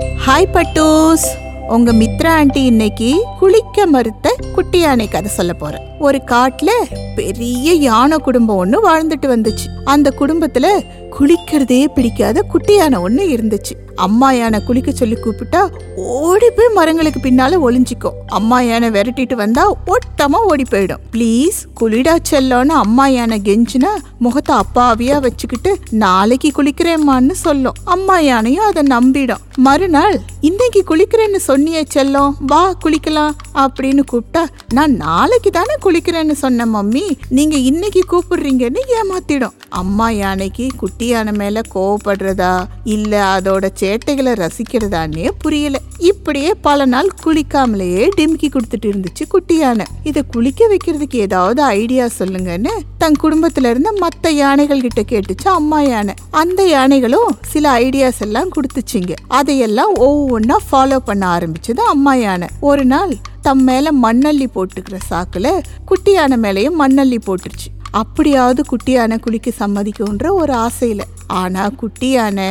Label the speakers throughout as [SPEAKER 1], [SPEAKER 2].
[SPEAKER 1] Hi பட்டூஸ் உங்க Mitra aunty இன்னைக்கு குளிக்க மறுத்த குட்டி யானை கதை சொல்ல போறேன். ஒரு காட்டுல பெரிய யானை குடும்பம் ஒண்ணு வாழ்ந்துட்டு வந்துச்சு. அந்த குடும்பத்துல குளிக்கிறதே பிடிக்காத குட்டியான ஒன்று இருந்துச்சு. அம்மா யானை குளிக்க சொல்லி கூப்பிட்டா ஓடி போய் மரங்களுக்கு பின்னால ஒளிஞ்சிக்கும். அம்மா யானை விரட்டிட்டு வந்தா ஒட்டமா ஓடி போயிடும். ப்ளீஸ் குளிடா செல்லோன்னு அம்மா யானை கெஞ்சினா முகத்தை அப்பாவியா வச்சுக்கிட்டு நாளைக்கு குளிக்கிறேம்மான்னு சொல்லும். அம்மா யானையும் அதை நம்பிடும். மறுநாள் இன்னைக்கு குளிக்கிறேன்னு சொன்னியே செல்லம் வா குளிக்கலாம் அப்படின்னு கூப்பிட்டா நான் நாளைக்கு தானே குளிக்கிறேன்னு சொன்னேன் மம்மி நீங்க இன்னைக்கு கூப்பிடுறீங்கன்னு ஏமாத்திடும். அம்மா யானைக்கு குட்டி யானை மேல கோவப்படுறதா இல்ல அதோட சேட்டைகளை ரசிக்கிறதான்னே புரியல. இப்படியே பல நாள் குளிக்காமலேயே டிம்கி கொடுத்துட்டு இருந்துச்சு குட்டி யானை. இதை குளிக்க வைக்கிறதுக்கு ஏதாவது ஐடியா சொல்லுங்கன்னு தன் குடும்பத்துல இருந்த மத்த யானைகள் கிட்ட கேட்டுச்சு அம்மா யானை. அந்த யானைகளும் சில ஐடியாஸ் எல்லாம் கொடுத்துச்சிங்க. அதையெல்லாம் ஒவ்வொன்றா ஃபாலோ பண்ண ஆரம்பிச்சது அம்மா யானை. ஒரு நாள் தம் மேல மண்ணள்ளி போட்டுக்கிற சாக்குல குட்டி யானை மேலேயும் மண்ணள்ளி போட்டுருச்சு. அப்படியாவது குட்டி யானை குளிக்க சம்மதிக்கும்ன்ற ஒரு ஆசையில். ஆனால் குட்டி யானை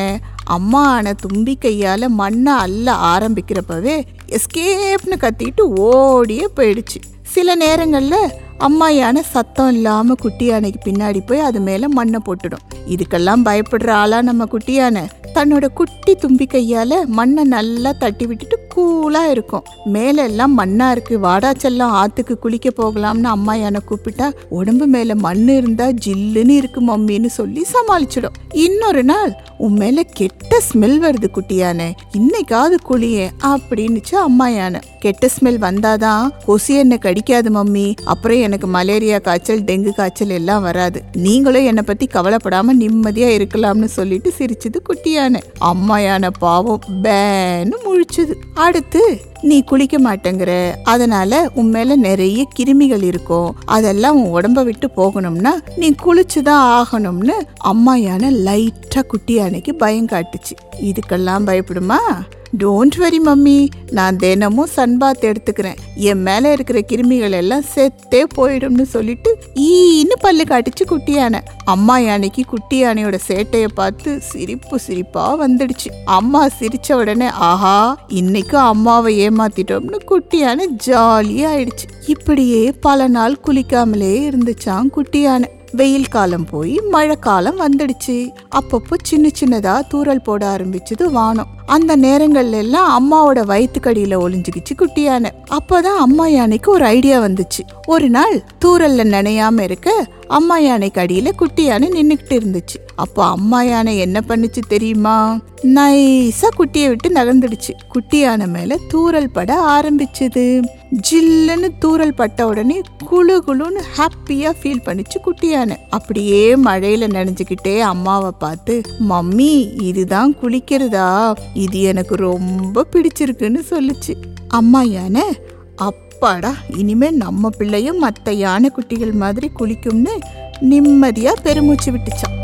[SPEAKER 1] அம்மா யானை தும்பி கையால் மண்ணை அள்ள ஆரம்பிக்கிறப்பவே எஸ்கேப்னு கத்திட்டு ஓடியே போயிடுச்சு. சில நேரங்களில் அம்மா யானை சத்தம் இல்லாமல் குட்டி யானைக்கு பின்னாடி போய் அது மேலே மண்ணை போட்டுடும். இதுக்கெல்லாம் பயப்படுற ஆளா நம்ம குட்டி யானை? தன்னோட குட்டி தும்பி கையால் மண்ணை நல்லா தட்டி விட்டுட்டு கூலாக இருக்கும். மேலெல்லாம் எல்லாம் இருக்குது இருக்கு ஆற்றுக்கு குளிக்க போகலாம்னு அம்மா யானை கூப்பிட்டா உடம்பு மேலே மண் இருந்தால் ஜில்லுன்னு இருக்கு மம்மின்னு சொல்லி சமாளிச்சிடும். இன்னொரு நாள் உன் மேலே கெட்ட ஸ்மெல் வருது குட்டியானே இன்னைக்காவது குளியே அப்படின்னுச்சு அம்மா யானை. கெட்ட ஸ்மெல் வந்தாதான் கொசு என்னை கடிக்காது மம்மி. அப்புறம் எனக்கு மலேரியா காய்ச்சல் டெங்கு காய்ச்சல் எல்லாம் வராது. நீங்களும் என்னை பற்றி கவலைப்படாமல் நிம்மதியாக இருக்கலாம்னு சொல்லிட்டு சிரிச்சது குட்டியானை. அம்மா யானை பாவம் பேன்னு முழிச்சுது. அடுத்து நீ குளிக்க மாட்டேங்கிற. அதனால உன் மேல நிறைய கிருமிகள் இருக்கும். அதெல்லாம் உன் உடம்ப விட்டு போகணும்னா நீ குளிச்சுதான் ஆகணும்னு அம்மா யானை லைட்டா குட்டி யானைக்கு பயம் காட்டுச்சு. இதுக்கெல்லாம் பயப்படுமா? Don't worry mummy. நான் தினமும் சன்பாத் எடுத்துக்கிறேன். என் மேலே இருக்கிற கிருமிகள் எல்லாம் செத்தே போயிடும்னு சொல்லிட்டு ஈன்னு பல்லு காட்டிச்சு குட்டி யானை. அம்மா யானைக்கு குட்டி யானையோட சேட்டையை பார்த்து சிரிப்பு சிரிப்பாக வந்துடுச்சு. அம்மா சிரித்த உடனே ஆஹா இன்னைக்கும் அம்மாவை ஏமாத்திட்டோம்னு குட்டியான ஜாலியாயிடுச்சு ஆயிடுச்சு. இப்படியே பல நாள் குளிக்காமலே இருந்துச்சான் குட்டியான. வெயில் காலம் போய் மழை காலம் வந்துடுச்சு. அப்பப்போ சின்ன சின்னதா தூறல் போட ஆரம்பிச்சது வானம். அந்த நேரங்கள்ல எல்லாம் அம்மாவோட வயிற்றுக்கடியில ஒளிஞ்சுக்கிச்சு குட்டி யானை அப்பதான் அம்மா யானைக்கு ஒரு ஐடியா வந்துச்சு. ஒரு நாள் தூரல்ல நினையாம இருக்க அம்மா யானைக்கு அடியில் குட்டி யானை நின்றுக்கிட்டு இருந்துச்சு. அப்போ அம்மா யானை என்ன பண்ணுச்சு தெரியுமா? நைஸா குட்டியை விட்டு நகர்ந்துடுச்சு. குட்டி யானை மேல தூறல் பட ஆரம்பிச்சது. ஜில்லுன்னு தூறல் பட்ட உடனே குளு குளுன்னு ஹாப்பியா ஃபீல் பண்ணிச்சு குட்டி யானை. அப்படியே மழையில நனைஞ்சுக்கிட்டே அம்மாவை பார்த்து மம்மி இதுதான் குளிக்கிறதா? இது எனக்கு ரொம்ப பிடிச்சிருக்குன்னு சொல்லுச்சு. அம்மா யானை அப் அப்பாடா இனிமே நம்ம பிள்ளையும் மற்ற யானை குட்டிகள் மாதிரி குளிக்கும்னு நிம்மதியா பெருமூச்சு விட்டுச்சான்.